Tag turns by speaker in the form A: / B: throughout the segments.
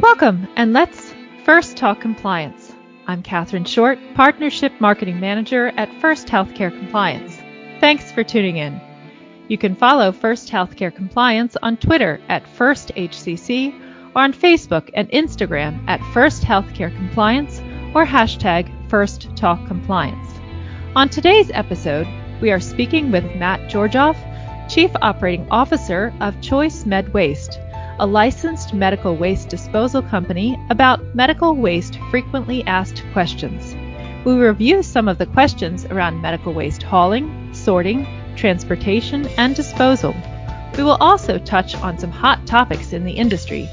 A: Welcome, and let's first talk compliance. I'm Katherine Short, Partnership Marketing Manager at First Healthcare Compliance. Thanks for tuning in. You can follow First Healthcare Compliance on Twitter at FirstHCC or on Facebook and Instagram at First Healthcare Compliance or hashtag First Talk Compliance. On today's episode, we are speaking with Matt Georgioff, Chief Operating Officer of Choice Med Waste, a licensed medical waste disposal company about medical waste frequently asked questions. We review some of the questions around medical waste hauling, sorting, transportation, and disposal. We will also touch on some hot topics in the industry.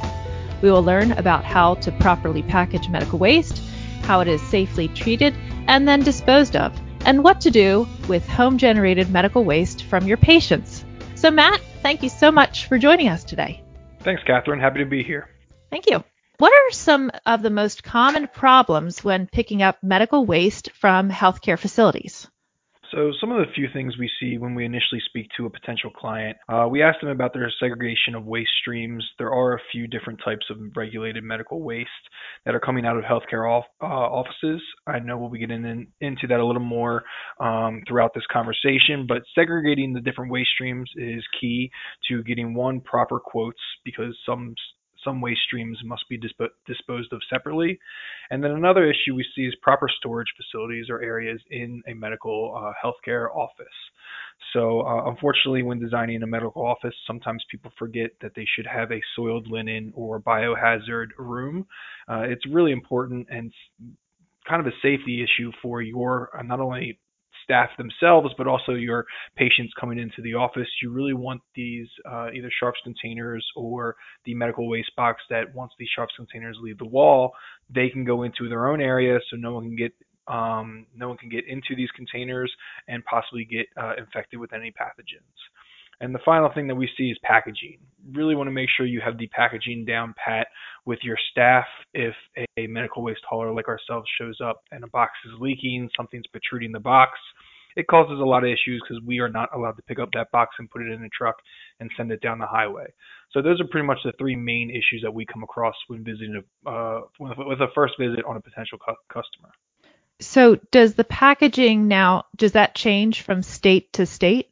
A: We will learn about how to properly package medical waste, how it is safely treated and then disposed of, and what to do with home generated medical waste from your patients. So, Matt, thank you so much for joining us today.
B: Thanks, Catherine. Happy to be here.
A: Thank you. What are some of the most common problems when picking up medical waste from healthcare facilities?
B: So, some of the few things we see when we initially speak to a potential client, uh, we ask them about their segregation of waste streams. There are a few different types of regulated medical waste that are coming out of healthcare off, uh, offices. I know we'll be getting in, into that a little more um, throughout this conversation, but segregating the different waste streams is key to getting one proper quotes because some some waste streams must be disp- disposed of separately. And then another issue we see is proper storage facilities or areas in a medical uh, healthcare office. So, uh, unfortunately, when designing a medical office, sometimes people forget that they should have a soiled linen or biohazard room. Uh, it's really important and kind of a safety issue for your uh, not only staff themselves, but also your patients coming into the office. You really want these uh, either sharps containers or the medical waste box that once these sharps containers leave the wall, they can go into their own area so no one can get um, no one can get into these containers and possibly get uh, infected with any pathogens. And the final thing that we see is packaging. Really want to make sure you have the packaging down pat with your staff. If a medical waste hauler like ourselves shows up and a box is leaking, something's protruding the box, it causes a lot of issues because we are not allowed to pick up that box and put it in a truck and send it down the highway. So those are pretty much the three main issues that we come across when visiting a, uh, with a first visit on a potential cu- customer.
A: So does the packaging now does that change from state to state?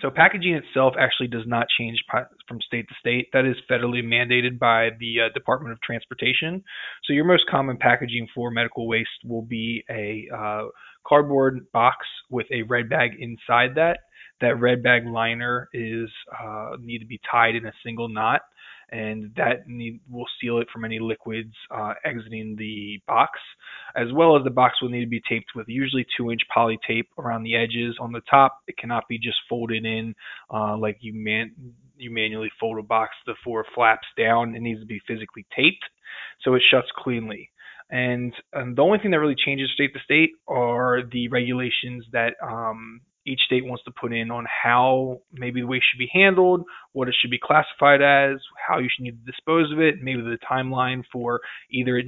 B: So packaging itself actually does not change from state to state. That is federally mandated by the uh, Department of Transportation. So your most common packaging for medical waste will be a uh, cardboard box with a red bag inside that. That red bag liner is uh, need to be tied in a single knot and that need, will seal it from any liquids uh, exiting the box, as well as the box will need to be taped with usually two inch poly tape around the edges. On the top, it cannot be just folded in uh, like you man you manually fold a box the four flaps down. It needs to be physically taped so it shuts cleanly. And, and the only thing that really changes state to state are the regulations that um, each state wants to put in on how maybe the waste should be handled, what it should be classified as, how you should need to dispose of it, maybe the timeline for either it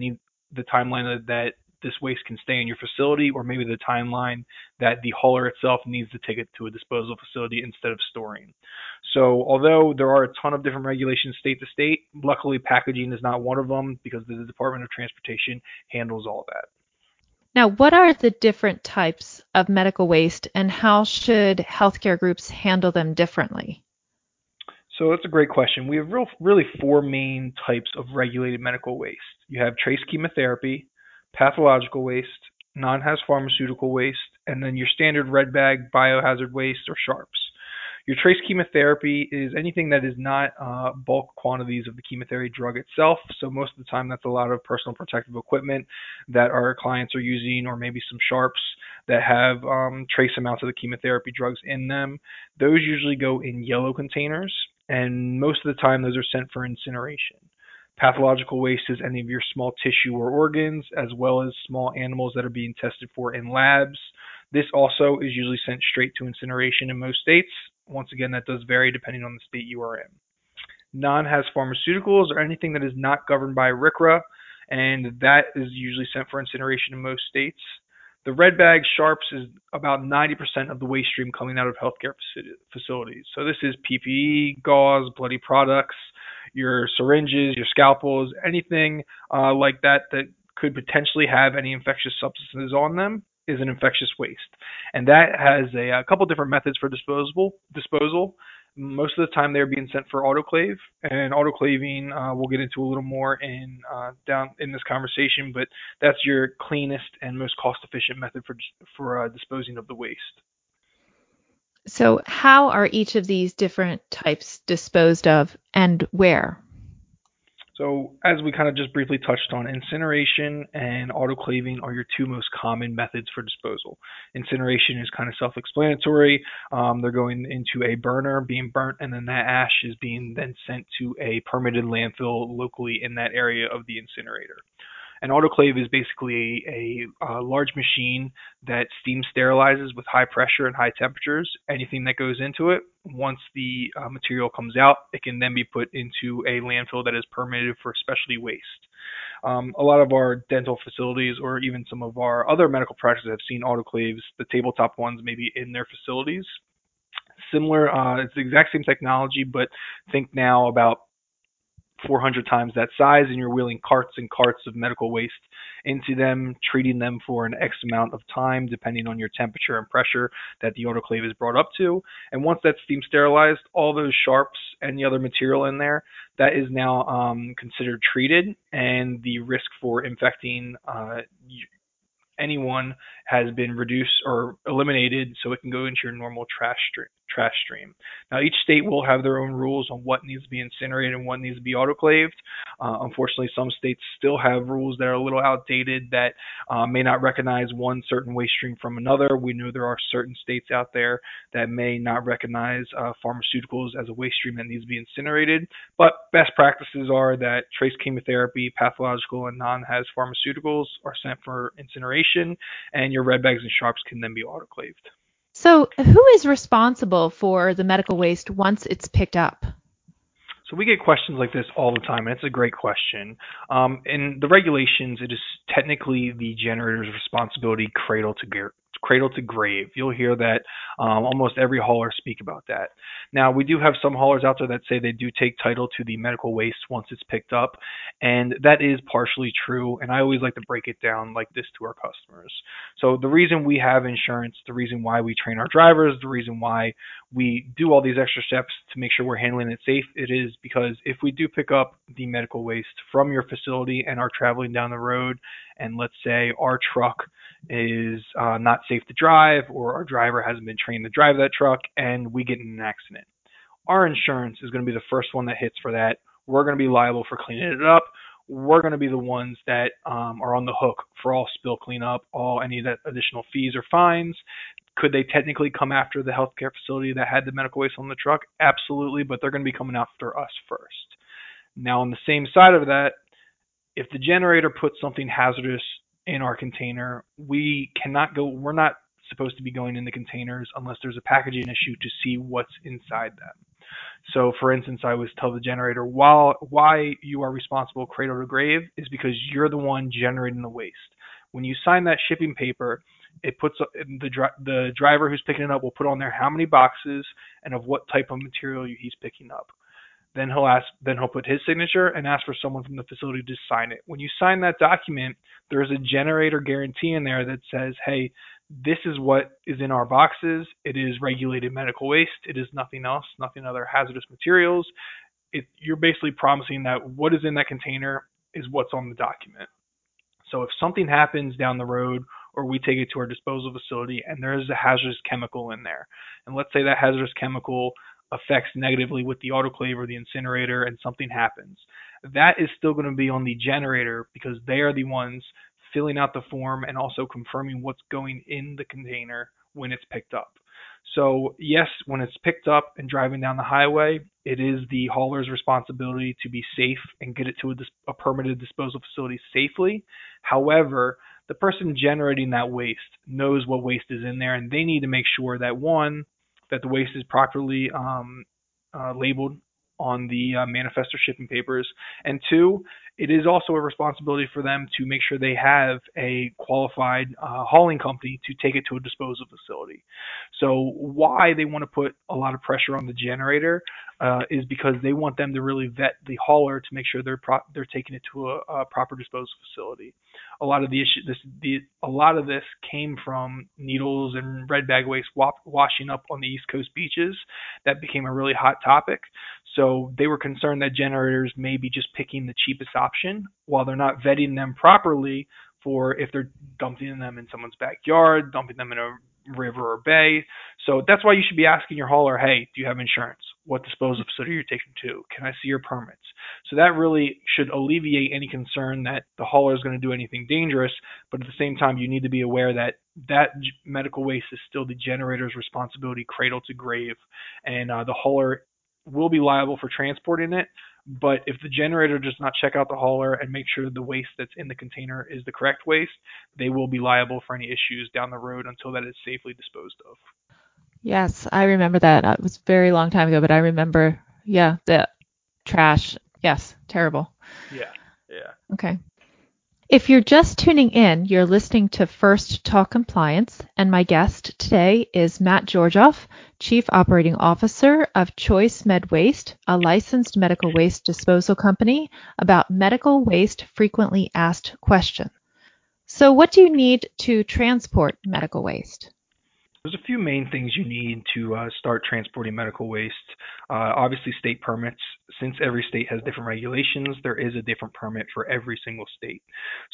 B: the timeline that this waste can stay in your facility, or maybe the timeline that the hauler itself needs to take it to a disposal facility instead of storing. So, although there are a ton of different regulations state to state, luckily packaging is not one of them because the Department of Transportation handles all that.
A: Now, what are the different types of medical waste and how should healthcare groups handle them differently?
B: So that's a great question. We have real, really four main types of regulated medical waste. You have trace chemotherapy, pathological waste, non-haz pharmaceutical waste, and then your standard red bag biohazard waste or sharps. Your trace chemotherapy is anything that is not uh, bulk quantities of the chemotherapy drug itself. So most of the time, that's a lot of personal protective equipment that our clients are using, or maybe some sharps that have um, trace amounts of the chemotherapy drugs in them. Those usually go in yellow containers, and most of the time, those are sent for incineration. Pathological waste is any of your small tissue or organs, as well as small animals that are being tested for in labs. This also is usually sent straight to incineration in most states. Once again, that does vary depending on the state you are in. Non-haz pharmaceuticals or anything that is not governed by RCRA, and that is usually sent for incineration in most states. The red bag sharps is about 90% of the waste stream coming out of healthcare facilities. So this is PPE, gauze, bloody products, your syringes, your scalpels, anything uh, like that that could potentially have any infectious substances on them is an infectious waste, and that has a, a couple different methods for disposable disposal. Most of the time, they're being sent for autoclave, and autoclaving uh, we'll get into a little more in uh, down in this conversation. But that's your cleanest and most cost-efficient method for for uh, disposing of the waste.
A: So, how are each of these different types disposed of, and where?
B: So, as we kind of just briefly touched on, incineration and autoclaving are your two most common methods for disposal. Incineration is kind of self explanatory. Um, they're going into a burner, being burnt, and then that ash is being then sent to a permitted landfill locally in that area of the incinerator. An autoclave is basically a, a, large machine that steam sterilizes with high pressure and high temperatures anything that goes into it. Once the uh, material comes out, it can then be put into a landfill that is permitted for specialty waste. Um, a lot of our dental facilities, or even some of our other medical practices, have seen autoclaves, the tabletop ones, maybe in their facilities. Similar, uh, it's the exact same technology, but think now about 400 times that size and you're wheeling carts and carts of medical waste into them, treating them for an X amount of time, depending on your temperature and pressure that the autoclave is brought up to. And once that's steam sterilized, all those sharps and the other material in there, that is now um, considered treated, and the risk for infecting uh, anyone has been reduced or eliminated so it can go into your normal trash stream. Trash stream. Now, each state will have their own rules on what needs to be incinerated and what needs to be autoclaved. Uh, unfortunately, some states still have rules that are a little outdated that uh, may not recognize one certain waste stream from another. We know there are certain states out there that may not recognize uh, pharmaceuticals as a waste stream that needs to be incinerated. But best practices are that trace chemotherapy, pathological, and non-haz pharmaceuticals are sent for incineration, and your red bags and sharps can then be autoclaved.
A: So, who is responsible for the medical waste once it's picked up?
B: So we get questions like this all the time, and it's a great question. Um, in the regulations, it is technically the generator's responsibility cradle to cradle to grave. You'll hear that um, almost every hauler speak about that. Now, we do have some haulers out there that say they do take title to the medical waste once it's picked up, and that is partially true. And I always like to break it down like this to our customers. So, the reason we have insurance, the reason why we train our drivers, the reason why we do all these extra steps to make sure we're handling it safe, it is because if we do pick up the medical waste from your facility and are traveling down the road, and let's say our truck is uh, not safe to drive or our driver hasn't been trained to drive that truck and we get in an accident. Our insurance is going to be the first one that hits for that. We're going to be liable for cleaning it up. We're going to be the ones that um, are on the hook for all spill cleanup, all any of that additional fees or fines. Could they technically come after the healthcare facility that had the medical waste on the truck? Absolutely, but they're going to be coming after us first. Now, on the same side of that, if the generator puts something hazardous in our container. We cannot go, we're not supposed to be going in the containers unless there's a packaging issue to see what's inside them. So, for instance, I was tell the generator while why you are responsible cradle to grave is because you're the one generating the waste. When you sign that shipping paper, it puts the the driver who's picking it up will put on there how many boxes and of what type of material he's picking up. Then he'll ask, then he'll put his signature and ask for someone from the facility to sign it. When you sign that document, there is a generator guarantee in there that says, "Hey, this is what is in our boxes. It is regulated medical waste. It is nothing else, nothing other hazardous materials." It, you're basically promising that what is in that container is what's on the document. So if something happens down the road or we take it to our disposal facility and there is a hazardous chemical in there, and let's say that hazardous chemical affects negatively with the autoclave or the incinerator and something happens. That is still going to be on the generator because they are the ones filling out the form and also confirming what's going in the container when it's picked up. So, yes, when it's picked up and driving down the highway, it is the hauler's responsibility to be safe and get it to a, dis- a permitted disposal facility safely. However, the person generating that waste knows what waste is in there and they need to make sure that one, that the waste is properly um, uh, labeled on the uh, manifest or shipping papers, and two, it is also a responsibility for them to make sure they have a qualified uh, hauling company to take it to a disposal facility. So why they want to put a lot of pressure on the generator uh, is because they want them to really vet the hauler to make sure they're pro- they're taking it to a, a proper disposal facility. A lot of the issue this the a lot of this came from needles and red bag waste wa- washing up on the East Coast beaches. That became a really hot topic. So they were concerned that generators may be just picking the cheapest option while they're not vetting them properly for if they're dumping them in someone's backyard, dumping them in a river or bay. So that's why you should be asking your hauler, hey, do you have insurance? What disposal facility you're you taking to? Can I see your permits? So that really should alleviate any concern that the hauler is going to do anything dangerous. But at the same time, you need to be aware that that medical waste is still the generator's responsibility, cradle to grave, and uh, the hauler will be liable for transporting it. But if the generator does not check out the hauler and make sure the waste that's in the container is the correct waste, they will be liable for any issues down the road until that is safely disposed of.
A: Yes, I remember that. It was a very long time ago, but I remember, yeah, the trash. Yes, terrible.
B: Yeah, yeah.
A: Okay. If you're just tuning in, you're listening to First Talk Compliance, and my guest today is Matt Georgioff, Chief Operating Officer of Choice Med Waste, a licensed medical waste disposal company, about medical waste frequently asked questions. So, what do you need to transport medical waste?
B: There's a few main things you need to uh, start transporting medical waste. Uh, obviously, state permits. Since every state has different regulations, there is a different permit for every single state.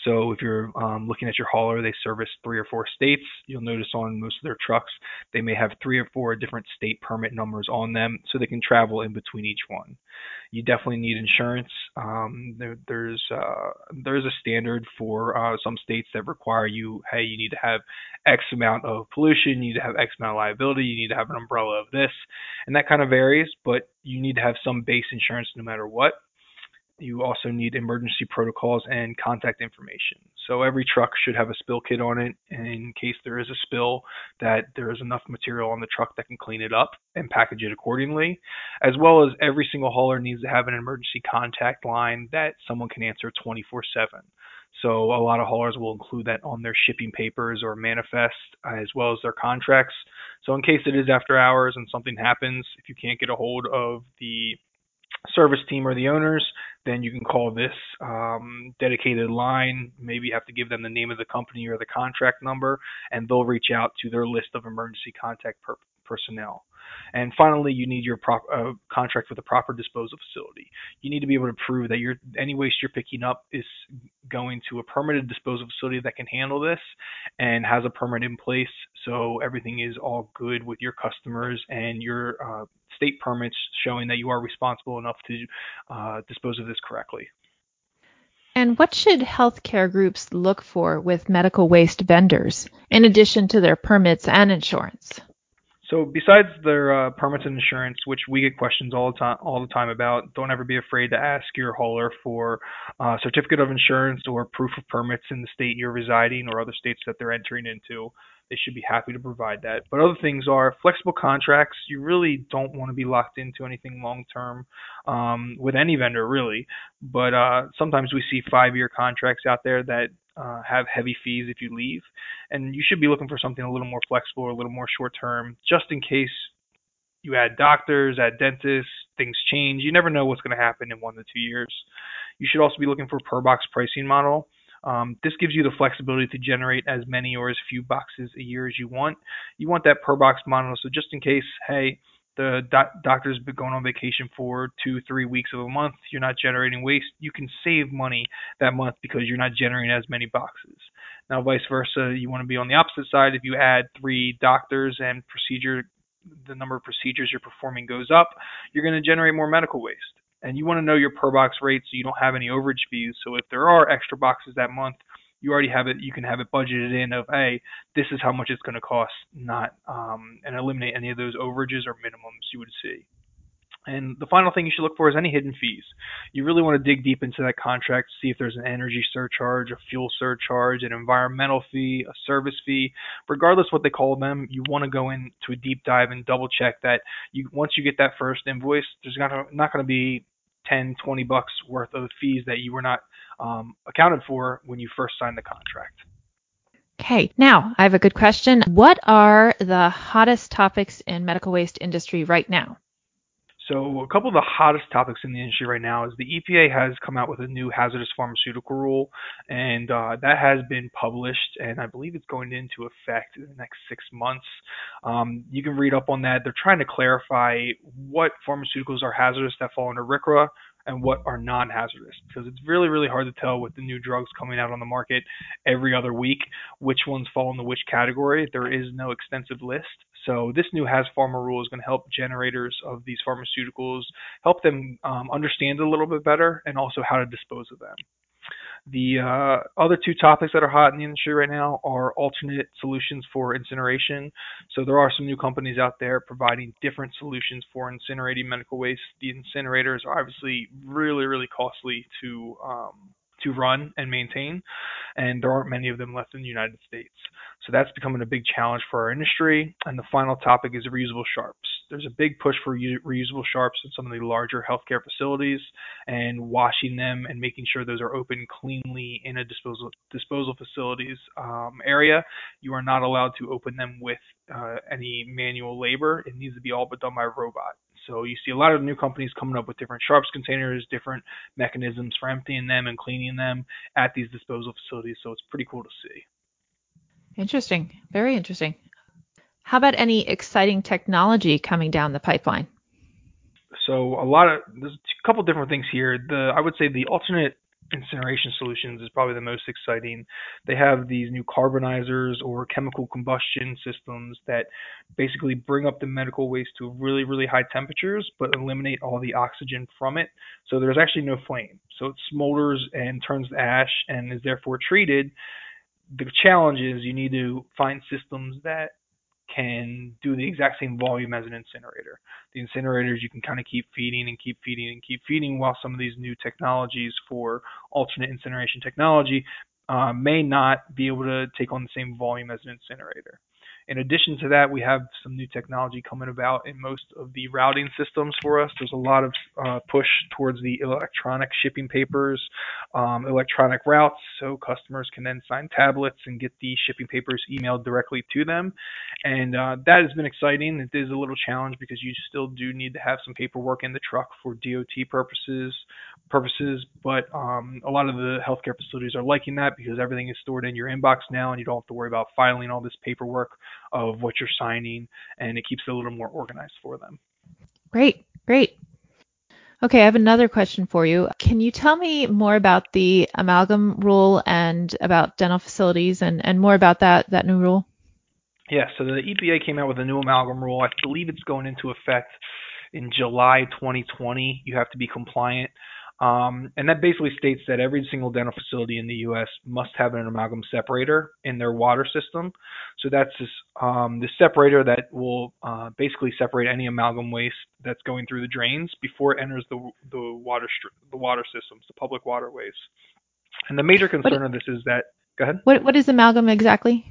B: So, if you're um, looking at your hauler, they service three or four states. You'll notice on most of their trucks, they may have three or four different state permit numbers on them so they can travel in between each one you definitely need insurance. Um, there, there's uh, there's a standard for uh, some states that require you, hey, you need to have X amount of pollution, you need to have X amount of liability, you need to have an umbrella of this, and that kind of varies. But you need to have some base insurance no matter what. You also need emergency protocols and contact information. So every truck should have a spill kit on it in case there is a spill that there is enough material on the truck that can clean it up and package it accordingly. As well as every single hauler needs to have an emergency contact line that someone can answer 24/7. So a lot of haulers will include that on their shipping papers or manifest as well as their contracts. So in case it is after hours and something happens, if you can't get a hold of the service team or the owners, then you can call this um, dedicated line. Maybe you have to give them the name of the company or the contract number, and they'll reach out to their list of emergency contact per- personnel. And finally, you need your prop, uh, contract with a proper disposal facility. You need to be able to prove that your any waste you're picking up is going to a permitted disposal facility that can handle this and has a permit in place, so everything is all good with your customers and your uh, state permits showing that you are responsible enough to uh, dispose of this correctly.
A: And what should healthcare groups look for with medical waste vendors, in addition to their permits and insurance?
B: So besides their uh, permits and insurance, which we get questions all the time, all the time about, don't ever be afraid to ask your hauler for a certificate of insurance or proof of permits in the state you're residing or other states that they're entering into. They should be happy to provide that. But other things are flexible contracts. You really don't want to be locked into anything long term um, with any vendor, really. But uh, sometimes we see five year contracts out there that uh, have heavy fees if you leave, and you should be looking for something a little more flexible or a little more short term, just in case you add doctors, add dentists, things change. You never know what's going to happen in one to two years. You should also be looking for per box pricing model. Um, this gives you the flexibility to generate as many or as few boxes a year as you want. You want that per box model, so just in case, hey, the doc- doctor's been going on vacation for two, three weeks of a month, you're not generating waste, you can save money that month because you're not generating as many boxes. Now, vice versa, you want to be on the opposite side. If you add three doctors and procedure, the number of procedures you're performing goes up, you're going to generate more medical waste. And you want to know your per box rate so you don't have any overage fees. So if there are extra boxes that month, you already have it. You can have it budgeted in of, hey, this is how much it's going to cost, not um, and eliminate any of those overages or minimums you would see. And the final thing you should look for is any hidden fees. You really want to dig deep into that contract, see if there's an energy surcharge, a fuel surcharge, an environmental fee, a service fee. Regardless what they call them, you want to go into a deep dive and double check that you once you get that first invoice, there's not not going to be 10, 20 bucks worth of fees that you were not um, accounted for when you first signed the contract.
A: Okay, now I have a good question. What are the hottest topics in medical waste industry right now?
B: So a couple of the hottest topics in the industry right now is the EPA has come out with a new hazardous pharmaceutical rule, and uh, that has been published, and I believe it's going into effect in the next six months. Um, you can read up on that. They're trying to clarify what pharmaceuticals are hazardous that fall under RCRA and what are non-hazardous because it's really really hard to tell with the new drugs coming out on the market every other week which ones fall into which category. There is no extensive list. So this new haz pharma rule is going to help generators of these pharmaceuticals help them um, understand a little bit better and also how to dispose of them the uh, other two topics that are hot in the industry right now are alternate solutions for incineration. So there are some new companies out there providing different solutions for incinerating medical waste. The incinerators are obviously really, really costly to um, to run and maintain, and there aren't many of them left in the United States. So that's becoming a big challenge for our industry. And the final topic is reusable sharps. There's a big push for reusable sharps in some of the larger healthcare facilities and washing them and making sure those are open cleanly in a disposal disposal facilities um, area. You are not allowed to open them with uh, any manual labor. It needs to be all but done by a robot. So you see a lot of new companies coming up with different sharps containers, different mechanisms for emptying them and cleaning them at these disposal facilities. So it's pretty cool to see.
A: Interesting. Very interesting. How about any exciting technology coming down the pipeline?
B: So a lot of there's a couple different things here. The I would say the alternate incineration solutions is probably the most exciting. They have these new carbonizers or chemical combustion systems that basically bring up the medical waste to really, really high temperatures but eliminate all the oxygen from it. So there's actually no flame. So it smolders and turns to ash and is therefore treated. The challenge is you need to find systems that can do the exact same volume as an incinerator. The incinerators you can kind of keep feeding and keep feeding and keep feeding, while some of these new technologies for alternate incineration technology uh, may not be able to take on the same volume as an incinerator. In addition to that, we have some new technology coming about in most of the routing systems for us. There's a lot of uh, push towards the electronic shipping papers, um, electronic routes, so customers can then sign tablets and get the shipping papers emailed directly to them. And uh, that has been exciting. It is a little challenge because you still do need to have some paperwork in the truck for DOT purposes, purposes, but um, a lot of the healthcare facilities are liking that because everything is stored in your inbox now and you don't have to worry about filing all this paperwork of what you're signing and it keeps it a little more organized for them.
A: Great, great. Okay, I have another question for you. Can you tell me more about the amalgam rule and about dental facilities and, and more about that, that new rule?
B: Yeah, so the EPA came out with a new amalgam rule. I believe it's going into effect in July 2020. You have to be compliant um, and that basically states that every single dental facility in the U.S. must have an amalgam separator in their water system. So that's this, um, the separator that will uh, basically separate any amalgam waste that's going through the drains before it enters the the water the water systems, the public waterways. And the major concern what, of this is that. Go ahead.
A: What what is amalgam exactly?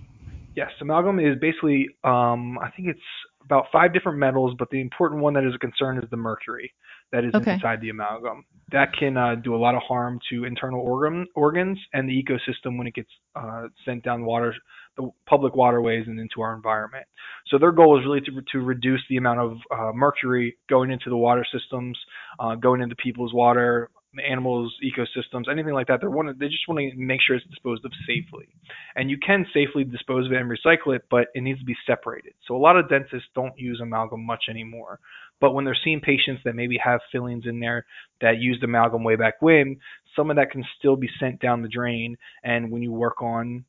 B: Yes, amalgam is basically um, I think it's about five different metals, but the important one that is a concern is the mercury that is okay. inside the amalgam. That can uh, do a lot of harm to internal organ, organs and the ecosystem when it gets uh, sent down water, the public waterways and into our environment. So their goal is really to, to reduce the amount of uh, mercury going into the water systems, uh, going into people's water, animals, ecosystems, anything like that. They want they just want to make sure it's disposed of safely. And you can safely dispose of it and recycle it, but it needs to be separated. So a lot of dentists don't use amalgam much anymore. But when they're seeing patients that maybe have fillings in there that used amalgam way back when, some of that can still be sent down the drain. And when you work on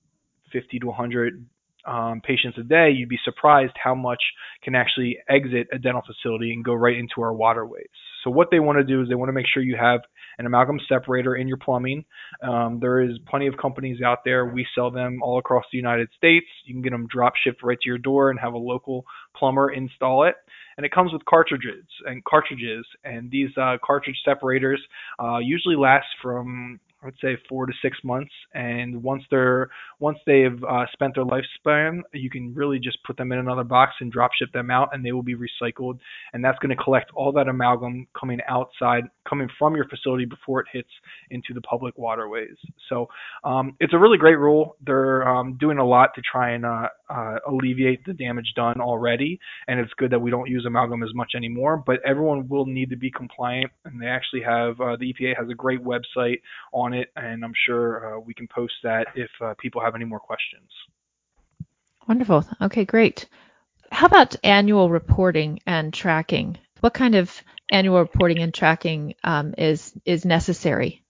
B: 50 to 100 um, patients a day, you'd be surprised how much can actually exit a dental facility and go right into our waterways. So what they want to do is they want to make sure you have an amalgam separator in your plumbing. Um, there is plenty of companies out there. We sell them all across the United States. You can get them drop shipped right to your door and have a local plumber install it. And it comes with cartridges and cartridges, and these uh, cartridge separators uh, usually last from I would say four to six months. And once they're once they've uh, spent their lifespan, you can really just put them in another box and drop ship them out, and they will be recycled. And that's going to collect all that amalgam coming outside coming from your facility before it hits into the public waterways. So um, it's a really great rule. They're um, doing a lot to try and uh, uh, alleviate the damage done already, and it's good that we don't use amalgam as much anymore. But everyone will need to be compliant, and they actually have uh, the EPA has a great website on it, and I'm sure uh, we can post that if uh, people have any more questions.
A: Wonderful. Okay, great. How about annual reporting and tracking? What kind of annual reporting and tracking um, is is necessary?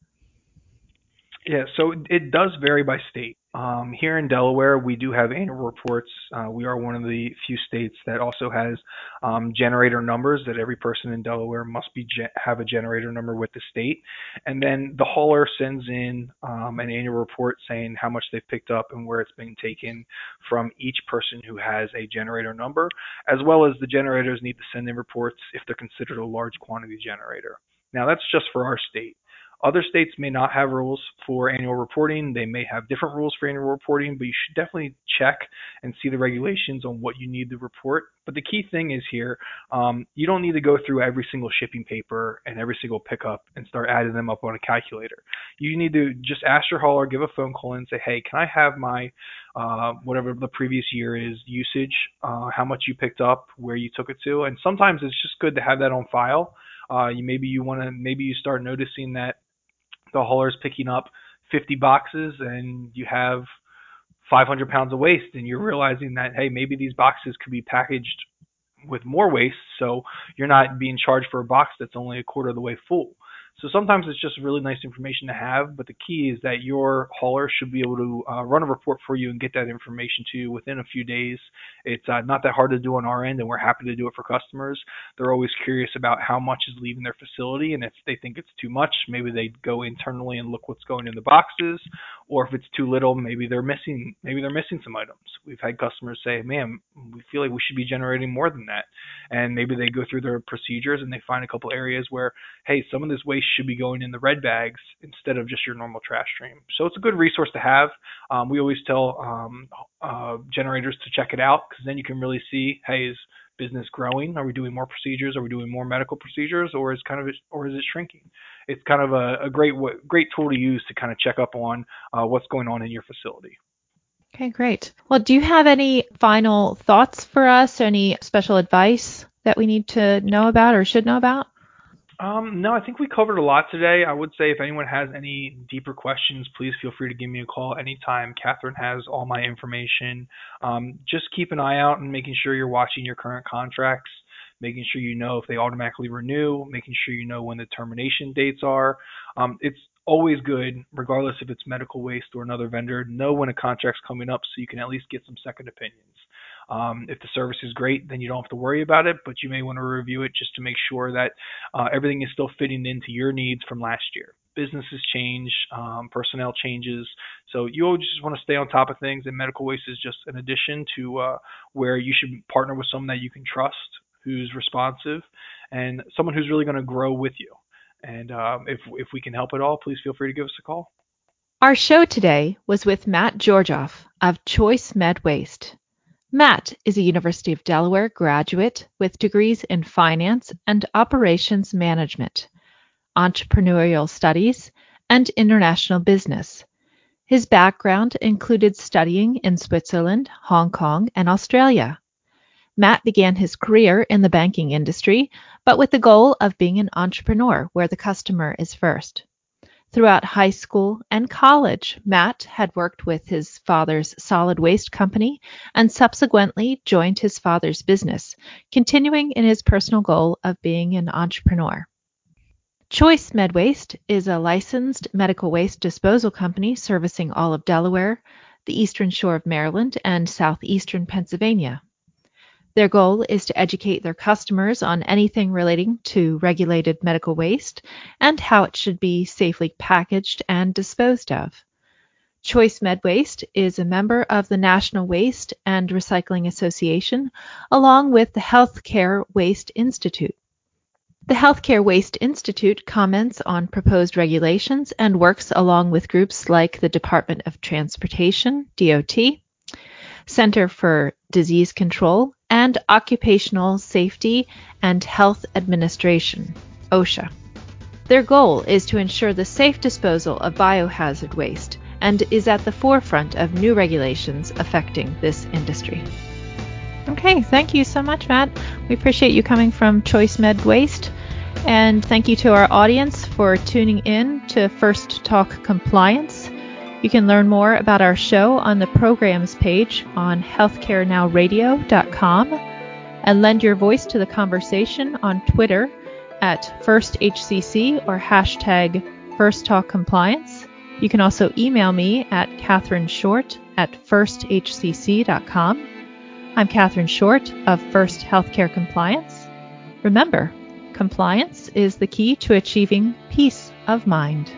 B: Yeah, so it does vary by state. Um, here in Delaware, we do have annual reports. Uh, we are one of the few states that also has um, generator numbers that every person in Delaware must be ge- have a generator number with the state. And then the hauler sends in um, an annual report saying how much they've picked up and where it's been taken from each person who has a generator number, as well as the generators need to send in reports if they're considered a large quantity generator. Now that's just for our state. Other states may not have rules for annual reporting. They may have different rules for annual reporting, but you should definitely check and see the regulations on what you need to report. But the key thing is here, um, you don't need to go through every single shipping paper and every single pickup and start adding them up on a calculator. You need to just ask your hauler, give a phone call, and say, hey, can I have my uh, whatever the previous year is usage, uh, how much you picked up, where you took it to, and sometimes it's just good to have that on file. Uh, you maybe you want to maybe you start noticing that the hauler's picking up 50 boxes and you have 500 pounds of waste and you're realizing that hey maybe these boxes could be packaged with more waste so you're not being charged for a box that's only a quarter of the way full so sometimes it's just really nice information to have, but the key is that your hauler should be able to uh, run a report for you and get that information to you within a few days. It's uh, not that hard to do on our end, and we're happy to do it for customers. They're always curious about how much is leaving their facility, and if they think it's too much, maybe they go internally and look what's going in the boxes, or if it's too little, maybe they're missing maybe they're missing some items. We've had customers say, "Man, we feel like we should be generating more than that," and maybe they go through their procedures and they find a couple areas where, hey, some of this waste should be going in the red bags instead of just your normal trash stream. So it's a good resource to have. Um, we always tell um, uh, generators to check it out because then you can really see, hey, is business growing? Are we doing more procedures? Are we doing more medical procedures, or is kind of or is it shrinking? It's kind of a, a great great tool to use to kind of check up on uh, what's going on in your facility.
A: Okay, great. Well, do you have any final thoughts for us? Any special advice that we need to know about or should know about?
B: Um, no, I think we covered a lot today. I would say if anyone has any deeper questions, please feel free to give me a call anytime. Catherine has all my information. Um, just keep an eye out and making sure you're watching your current contracts, making sure you know if they automatically renew, making sure you know when the termination dates are. Um, it's always good, regardless if it's medical waste or another vendor, know when a contract's coming up so you can at least get some second opinions. Um, if the service is great, then you don't have to worry about it, but you may want to review it just to make sure that uh, everything is still fitting into your needs from last year. Businesses change, um, personnel changes, so you always just want to stay on top of things. And medical waste is just an addition to uh, where you should partner with someone that you can trust, who's responsive, and someone who's really going to grow with you. And um, if if we can help at all, please feel free to give us a call.
A: Our show today was with Matt Georgioff of Choice Med Waste. Matt is a University of Delaware graduate with degrees in finance and operations management, entrepreneurial studies, and international business. His background included studying in Switzerland, Hong Kong, and Australia. Matt began his career in the banking industry, but with the goal of being an entrepreneur where the customer is first. Throughout high school and college, Matt had worked with his father's solid waste company and subsequently joined his father's business, continuing in his personal goal of being an entrepreneur. Choice MedWaste is a licensed medical waste disposal company servicing all of Delaware, the eastern shore of Maryland, and southeastern Pennsylvania. Their goal is to educate their customers on anything relating to regulated medical waste and how it should be safely packaged and disposed of. Choice Med Waste is a member of the National Waste and Recycling Association, along with the Healthcare Waste Institute. The Healthcare Waste Institute comments on proposed regulations and works along with groups like the Department of Transportation, DOT, Center for Disease Control, and Occupational Safety and Health Administration, OSHA. Their goal is to ensure the safe disposal of biohazard waste and is at the forefront of new regulations affecting this industry. Okay, thank you so much, Matt. We appreciate you coming from Choice Med Waste. And thank you to our audience for tuning in to First Talk Compliance. You can learn more about our show on the programs page on healthcarenowradio.com and lend your voice to the conversation on Twitter at FirstHCC or hashtag FirstTalkCompliance. You can also email me at Catherine Short at firsthcc.com. I'm Katherine Short of First Healthcare Compliance. Remember, compliance is the key to achieving peace of mind.